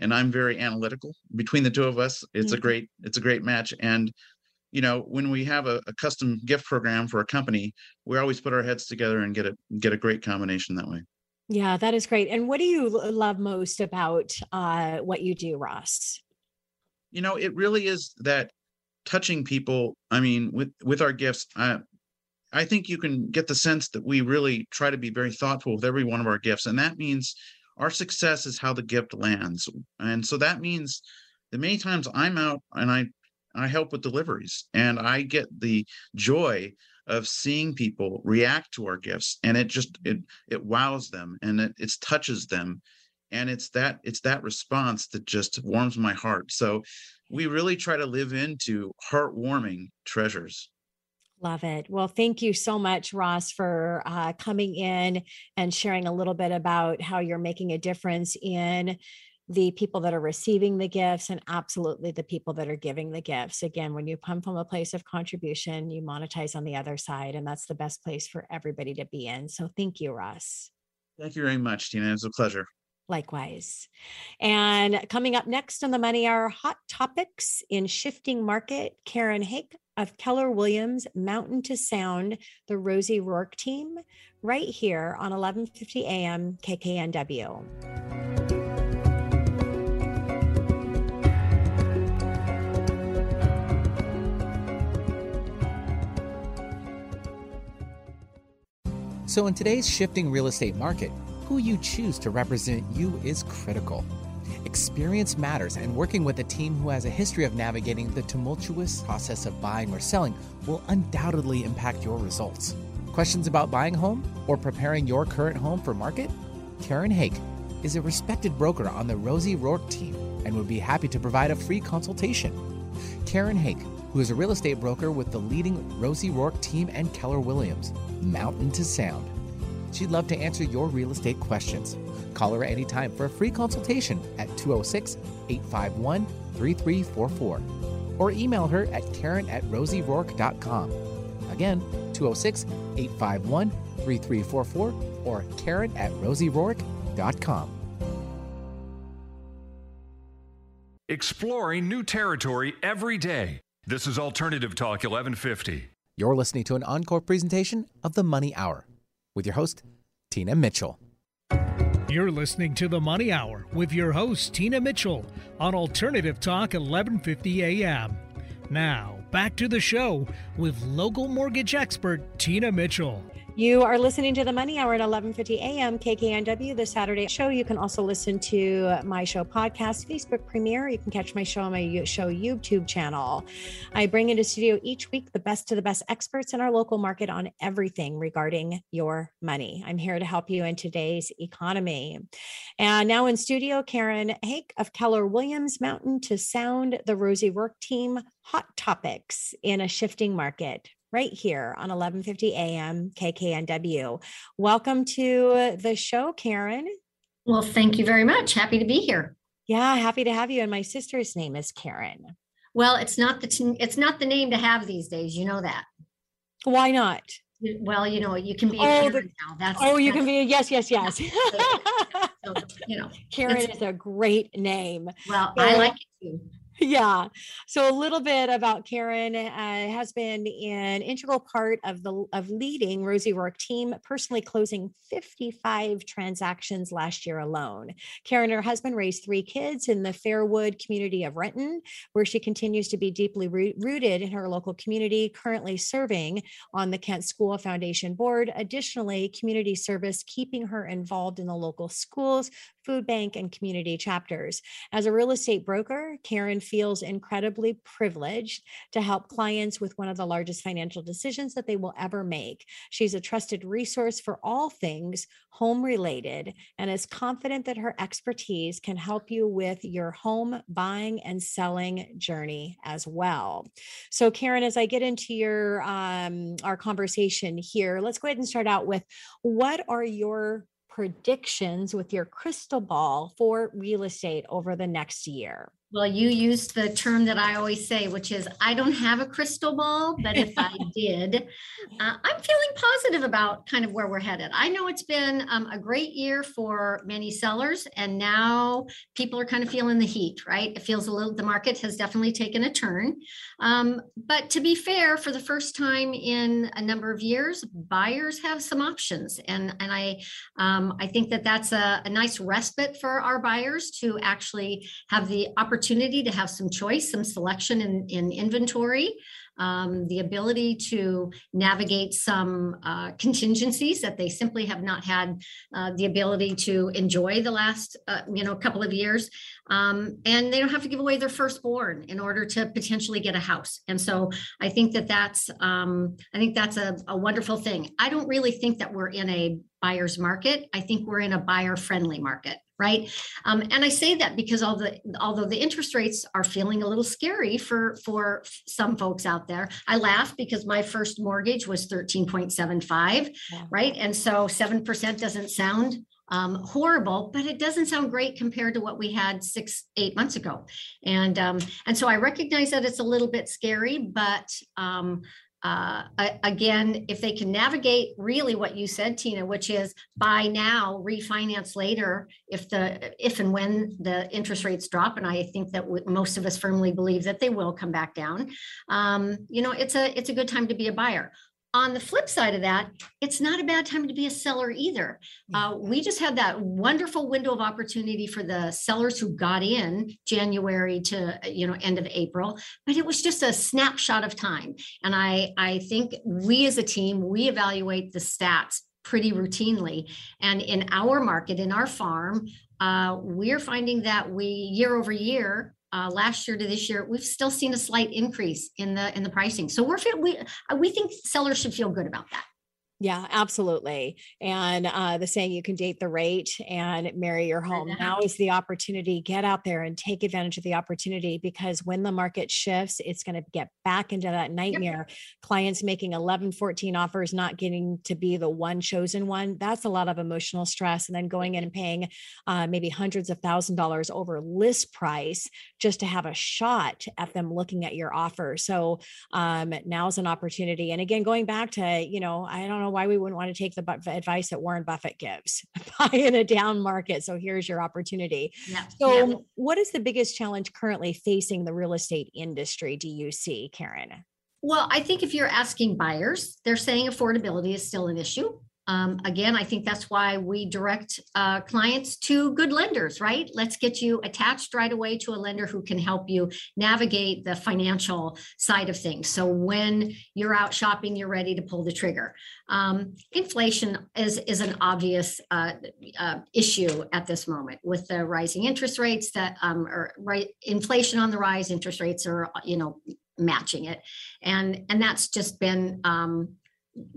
and I'm very analytical. Between the two of us, it's mm-hmm. a great it's a great match. And you know, when we have a, a, custom gift program for a company, we always put our heads together and get a get a great combination that way. Yeah, that is great. And what do you love most about uh, what you do, Ross? You know, it really is that touching people. I mean, with with our gifts, I, I think you can get the sense that we really try to be very thoughtful with every one of our gifts, and that means our success is how the gift lands. And so that means that many times i'm out and i i help with deliveries and i get the joy of seeing people react to our gifts and it just it it wows them and it, it touches them. And it's that it's that response that just warms my heart. So we really try to live into heartwarming treasures Love it. Well, thank you so much, Ross, for uh, coming in and sharing a little bit about how you're making a difference in the people that are receiving the gifts and absolutely the people that are giving the gifts. Again, when you come from a place of contribution, you monetize on the other side, and that's the best place for everybody to be in. So thank you, Ross. Thank you very much, Tina. It was a pleasure. Likewise. And coming up next on the Money Hour Hot Topics in Shifting Market, Karen Hake of Keller Williams Mountain to Sound, the Rosie Rourke team, right here on 1150 AM KKNW. So, in today's shifting real estate market, who you choose to represent you is critical. Experience matters, and working with a team who has a history of navigating the tumultuous process of buying or selling will undoubtedly impact your results. Questions about buying home or preparing your current home for market? Karen Hake is a respected broker on the Rosie Rourke team and would be happy to provide a free consultation. Karen Hake, who is a real estate broker with the leading Rosie Rourke team and Keller Williams, Mountain to Sound. She'd love to answer your real estate questions. Call her anytime for a free consultation at 206 851 3344 or email her at karen at rosierourke.com. Again, 206 851 3344 or karen at rosierourke.com. Exploring new territory every day. This is Alternative Talk 1150. You're listening to an encore presentation of The Money Hour with your host, Tina Mitchell. You're listening to the Money Hour with your host, Tina Mitchell, on Alternative Talk 1150 AM. Now, back to the show with local mortgage expert Tina Mitchell. You are listening to the Money Hour at 11:50 a.m. KKNW, the Saturday show. You can also listen to my show podcast, Facebook premiere. You can catch my show on my show YouTube channel. I bring into studio each week the best of the best experts in our local market on everything regarding your money. I'm here to help you in today's economy. And now in studio, Karen Hake of Keller Williams Mountain to Sound, the Rosie Rourke team, hot topics in a shifting market right here on 1150 AM KKNW. Welcome to the show, Karen. Well, thank you very much. Happy to be here. Yeah, happy to have you. And my sister's name is Karen. Well, it's not the t- it's not the name to have these days. You know that. Why not? Well, you know, you can be oh, the, now. That's oh, you can be a, yes, yes, yes. so, you know, [LAUGHS] Karen is a great name. Well, so, I like it too. Yeah. So a little bit about Karen uh, has been an integral part of the of leading Rosie Rourke team, personally closing 55 transactions last year alone. Karen and her husband raised three kids in the Fairwood community of Renton, where she continues to be deeply rooted in her local community, currently serving on the Kent School Foundation board. Additionally, community service keeping her involved in the local schools, food bank, and community chapters. As a real estate broker, Karen feels incredibly privileged to help clients with one of the largest financial decisions that they will ever make. She's a trusted resource for all things home related and is confident that her expertise can help you with your home buying and selling journey as well. So, Karen, as I get into your um, our conversation here, let's go ahead and start out with what are your predictions with your crystal ball for real estate over the next year? Well, you used the term that I always say, which is I don't have a crystal ball, but if I [LAUGHS] did, uh, I'm feeling positive about kind of where we're headed. I know it's been um, a great year for many sellers, and now people are kind of feeling the heat, right? It feels a little, the market has definitely taken a turn. Um, but to be fair, for the first time in a number of years, buyers have some options. And, and I, um, I think that that's a, a nice respite for our buyers to actually have the opportunity opportunity to have some choice, some selection in, in inventory, um, the ability to navigate some uh, contingencies that they simply have not had uh, the ability to enjoy the last uh, you know couple of years. Um, and they don't have to give away their firstborn in order to potentially get a house. And so i think that that's um, i think that's a, a wonderful thing. I don't really think that we're in a buyer's market i think we're in a buyer friendly market right? Um, and I say that because all the, although the interest rates are feeling a little scary for for some folks out there, I laugh because my first mortgage was thirteen point seven five, yeah. right? And so seven percent doesn't sound um, horrible, but it doesn't sound great compared to what we had six, eight months ago. And um, and so I recognize that it's a little bit scary, but um, uh, again, if they can navigate really what you said, Tina, which is buy now, refinance later, if the if and when the interest rates drop, and I think that w- most of us firmly believe that they will come back down. Um, you know, it's a it's a good time to be a buyer on the flip side of that, it's not a bad time to be a seller either. Uh, we just had that wonderful window of opportunity for the sellers who got in January to you know end of April, but it was just a snapshot of time. And I I think we as a team we evaluate the stats pretty routinely. And in our market, in our farm, uh, we're finding that we year over year uh, last year to this year, we've still seen a slight increase in the in the pricing. So we're we we think sellers should feel good about that. Yeah, absolutely. And uh, the saying you can date the rate and marry your home. Now is the opportunity. Get out there and take advantage of the opportunity because when the market shifts, it's going to get back into that nightmare. Yep. Clients making 11, 14 offers, not getting to be the one chosen one. That's a lot of emotional stress. And then going in and paying uh, maybe hundreds of thousand dollars over list price just to have a shot at them looking at your offer. So um, now's an opportunity. And again, going back to, you know, I don't know know why we wouldn't want to take the advice that Warren Buffett gives [LAUGHS] buy in a down market. So here's your opportunity. Yeah. So, yeah. what is the biggest challenge currently facing the real estate industry? Do you see, Karen? Well, I think if you're asking buyers, they're saying affordability is still an issue. Um, again, I think that's why we direct uh, clients to good lenders, right? Let's get you attached right away to a lender who can help you navigate the financial side of things. So when you're out shopping, you're ready to pull the trigger. Um, inflation is, is an obvious uh, uh, issue at this moment with the rising interest rates that um, are right inflation on the rise interest rates are you know matching it and and that's just been um,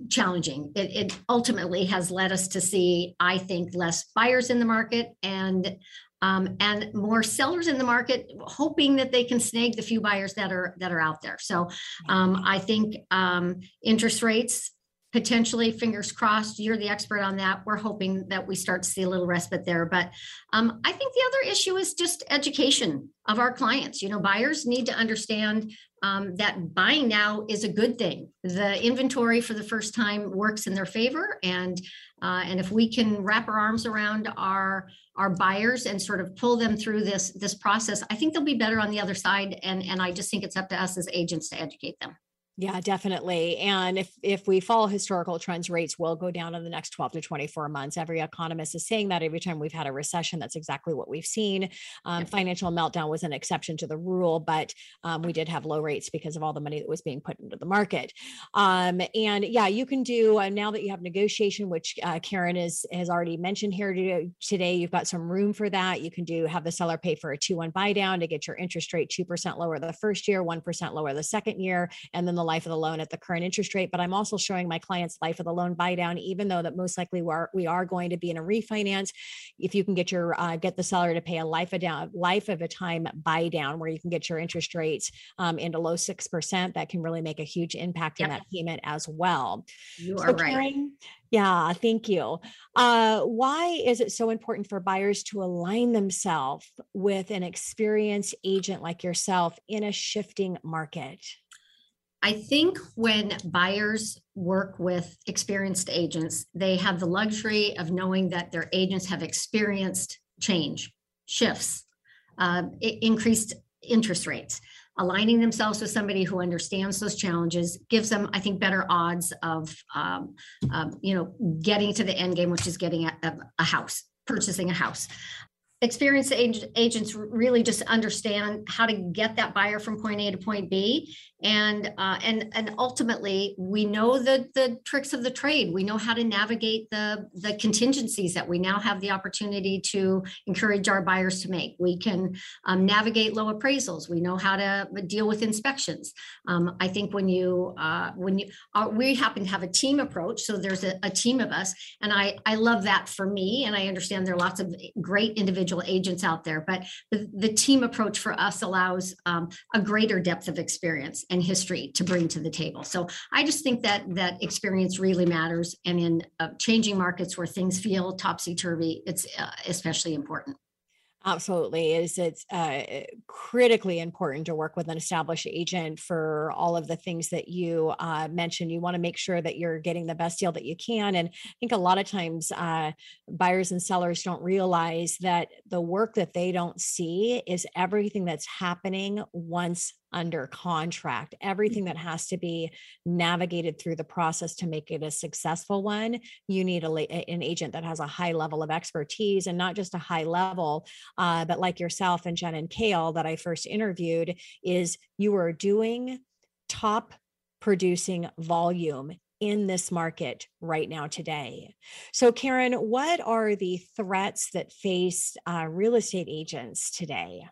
challenging. It, it, ultimately has led us to see, I think, less buyers in the market and um, and more sellers in the market, hoping that they can snag the few buyers that are that are out there. So um, I think um, interest rates potentially fingers crossed you're the expert on that. We're hoping that we start to see a little respite there. But um, i think the other issue is just education of our clients. You know buyers need to understand um, that buying now is a good thing. The inventory for the first time works in their favor. And uh, and if we can wrap our arms around our our buyers and sort of pull them through this this process i think they'll be better on the other side. And and i just think it's up to us as agents to educate them yeah, definitely. And if if we follow historical trends, rates will go down in the next 12 to 24 months. Every economist is saying that every time we've had a recession, that's exactly what we've seen. Um, financial meltdown was an exception to the rule, but um, we did have low rates because of all the money that was being put into the market. Um, and yeah, you can do uh, now that you have negotiation, which uh, Karen is has already mentioned here today. You've got some room for that. You can do have the seller pay for a two one buy down to get your interest rate two percent lower the first year, one percent lower the second year, and then the the life of the loan at the current interest rate, but I'm also showing my clients life of the loan buy down, even though that most likely we are, we are going to be in a refinance. If you can get your uh, get the seller to pay a life of down life of a time buy down, where you can get your interest rates um, into low six percent, that can really make a huge impact yep. in that payment as well. You so are right. Karen, yeah, thank you. Uh, why is it so important for buyers to align themselves with an experienced agent like yourself in a shifting market? I think when buyers work with experienced agents, they have the luxury of knowing that their agents have experienced change, shifts, uh, increased interest rates. Aligning themselves with somebody who understands those challenges gives them, I think, better odds of, um, um, you know, getting to the end game, which is getting a, a house, purchasing a house experienced agents really just understand how to get that buyer from point A to point B and uh, and and ultimately we know the the tricks of the trade. We know how to navigate the the contingencies that we now have the opportunity to encourage our buyers to make. We can um, navigate low appraisals. We know how to deal with inspections. Um, i think when you uh, when you uh, we happen to have a team approach so there's a, a team of us and i i love that for me and i understand there are lots of great individual agents out there but the, the team approach for us allows um, a greater depth of experience and history to bring to the table. So I just think that that experience really matters, and in uh, changing markets where things feel topsy turvy, it's uh, especially important. Absolutely, is it's uh, critically important to work with an established agent for all of the things that you uh, mentioned. You want to make sure that you're getting the best deal that you can, and I think a lot of times uh, buyers and sellers don't realize that the work that they don't see is everything that's happening once under contract, everything that has to be navigated through the process to make it a successful one. You need a, an agent that has a high level of expertise and not just a high level, uh, but like yourself and Jenn and Kale that I first interviewed, is you are doing top producing volume in this market right now today. So, Karen, what are the threats that face uh, real estate agents today?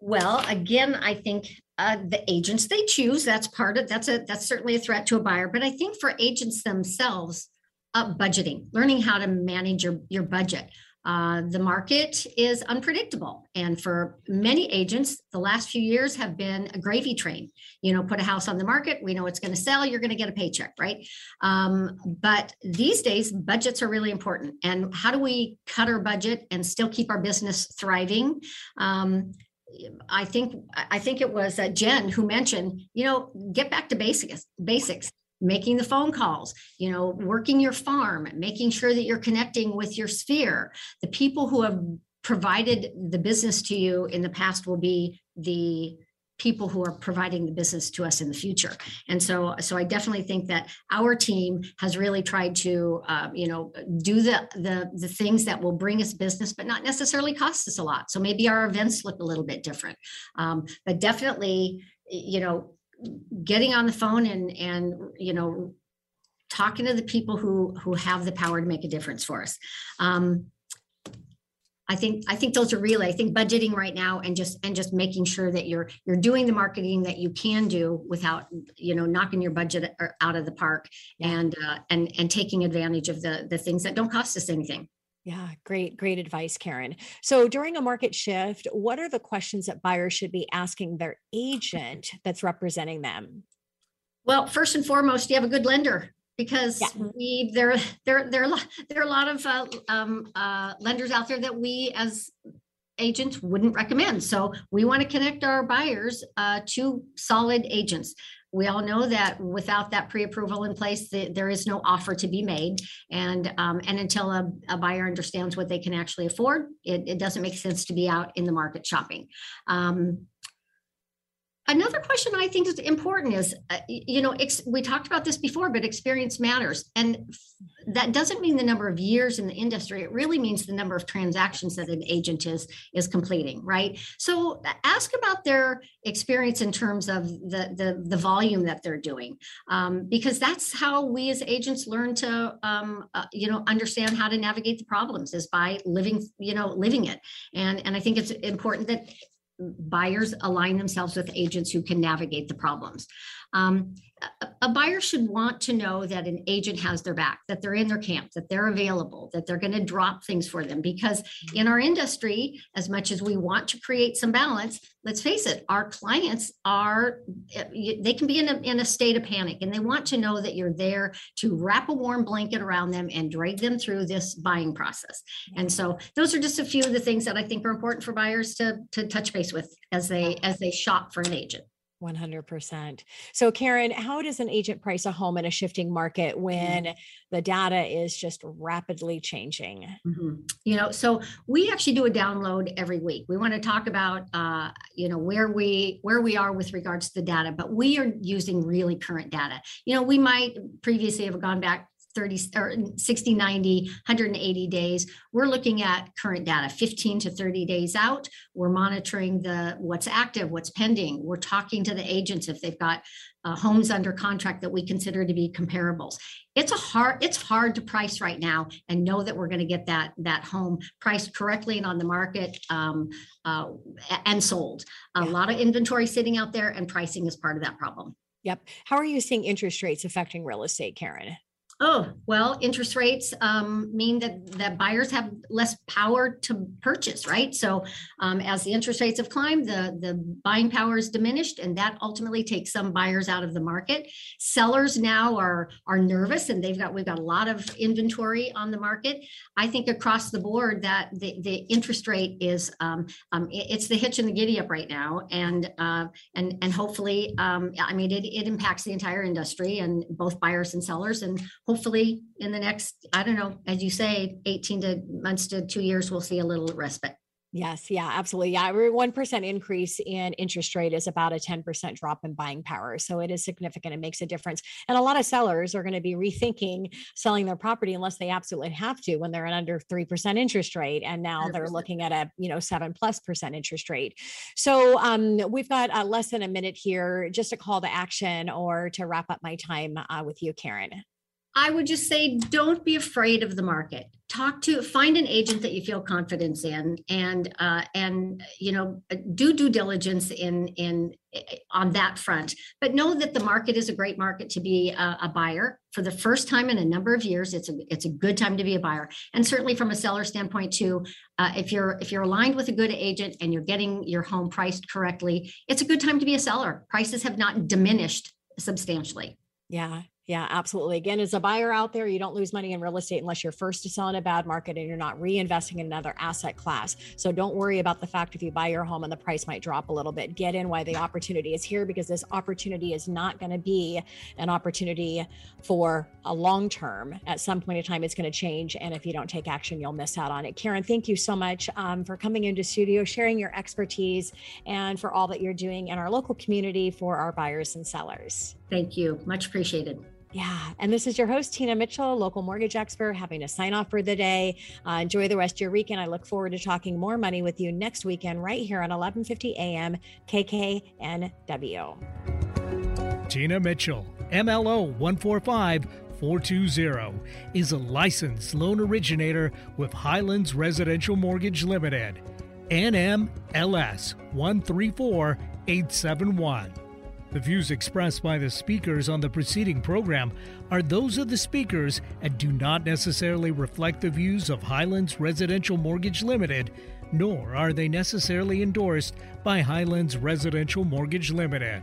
Well, again, I think uh, the agents they choose that's part of that's a that's certainly a threat to a buyer. But I think for agents themselves, uh, budgeting, learning how to manage your your budget. Uh, the market is unpredictable. And for many agents, the last few years have been a gravy train. You know, put a house on the market, we know it's going to sell, you're going to get a paycheck, right? Um, but these days, budgets are really important. And how do we cut our budget and still keep our business thriving? Um, I think I think it was uh, Jenn who mentioned, you know, get back to basics. Basics making the phone calls, you know, working your farm, making sure that you're connecting with your sphere. The people who have provided the business to you in the past will be the people who are providing the business to us in the future. And so so i definitely think that our team has really tried to uh, you know do the the the things that will bring us business but not necessarily cost us a lot. So maybe our events look a little bit different. Um, but definitely you know getting on the phone and and you know talking to the people who who have the power to make a difference for us. Um, I think I think those are really I think budgeting right now and just and just making sure that you're you're doing the marketing that you can do without you know knocking your budget out of the park yeah. and uh, and and taking advantage of the the things that don't cost us anything. Yeah, great, great advice, Karen. So during a market shift, what are the questions that buyers should be asking their agent that's representing them? Well, first and foremost, you have a good lender because yeah. we there there there there are a lot of uh, um, uh, lenders out there that we as agents wouldn't recommend. So we want to connect our buyers uh, to solid agents we all know that without that pre-approval in place, the, there is no offer to be made. And um, and until a, a, buyer understands what they can actually afford, it, it, doesn't make sense to be out in the market shopping. Um, Another question I think is important is, uh, you know, ex- we talked about this before, but experience matters. And that doesn't mean the number of years in the industry. It really means the number of transactions that an agent is, is completing, right? So ask about their experience in terms of the, the, the volume that they're doing, um, because that's how we as agents learn to, um, uh, you know, understand how to navigate the problems is by living, you know, living it. And, and I think it's important that buyers align themselves with agents who can navigate the problems. Um, a buyer should want to know that an agent has their back, that they're in their camp, that they're available, that they're going to drop things for them. Because in our industry, as much as we want to create some balance, let's face it, our clients are, eh, they can be in a, in a state of panic and they want to know that you're there to wrap a warm blanket around them and drag them through this buying process. And so those are just a few of the things that I think are important for buyers to, to touch base with as they as they shop for an agent. 100%. So, Karen, how does an agent price a home in a shifting market mm-hmm. when the data is just rapidly changing? Mm-hmm. You know, so we actually do a download every week. We want to talk about, uh, you know, where we where we are with regards to the data, but we are using really current data. You know, we might previously have gone back 30 or 60 90 180 days we're looking at current data 15 to 30 days out we're monitoring the what's active what's pending we're talking to the agents if they've got uh, homes under contract that we consider to be comparables it's a hard it's hard to price right now and know that we're going to get that that home priced correctly and on the market um, uh, and sold a yeah. lot of inventory sitting out there and pricing is part of that problem Yep. How are you seeing interest rates affecting real estate, Karen? Oh, well, interest rates um, mean that, that buyers have less power to purchase, right? So um, as the interest rates have climbed, the, the buying power is diminished, and that ultimately takes some buyers out of the market. Sellers now are, are nervous, and they've got we've got a lot of inventory on the market. I think across the board that the, the interest rate is um, um it's the hitch and the giddy up right now, and uh, and and hopefully, um, I mean, it, it impacts the entire industry and both buyers and sellers, and hopefully in the next, I don't know, as you say, 18 to months to two years, we'll see a little respite. Yes, yeah, absolutely. Yeah, every 1% increase in interest rate is about a 10% drop in buying power. So it is significant. It makes a difference. And a lot of sellers are going to be rethinking selling their property unless they absolutely have to when they're at under 3% interest rate. And now they are looking at a, you know, seven plus percent interest rate. So um, we've got uh, less than a minute here, just a call to action or to wrap up my time uh, with you, Karen. I would just say don't be afraid of the market. Talk to find an agent that you feel confidence in, and uh, and you know do due diligence in in on that front. But know that the market is a great market to be a, a buyer for the first time in a number of years. It's a it's a good time to be a buyer, and certainly from a seller standpoint too. Uh, if you're if you're aligned with a good agent and you're getting your home priced correctly, it's a good time to be a seller. Prices have not diminished substantially. Yeah, yeah, absolutely. Again, as a buyer out there, you don't lose money in real estate unless you're first to sell in a bad market and you're not reinvesting in another asset class. So don't worry about the fact if you buy your home and the price might drop a little bit. Get in while the opportunity is here because this opportunity is not going to be an opportunity for a long term. At some point in time, it's going to change. And if you don't take action, you'll miss out on it. Karen, thank you so much um, for coming into studio, sharing your expertise, and for all that you're doing in our local community for our buyers and sellers. Thank you. Much appreciated. Yeah. And this is your host, Tina Mitchell, local mortgage expert, having to sign off for the day. Uh, enjoy the rest of your weekend. I look forward to talking more money with you next weekend, right here on 1150 AM KKNW. Tina Mitchell, MLO 145 420, is a licensed loan originator with Highlands Residential Mortgage Limited. NMLS 134871. The views expressed by the speakers on the preceding program are those of the speakers and do not necessarily reflect the views of Highlands Residential Mortgage Limited, nor are they necessarily endorsed by Highlands Residential Mortgage Limited.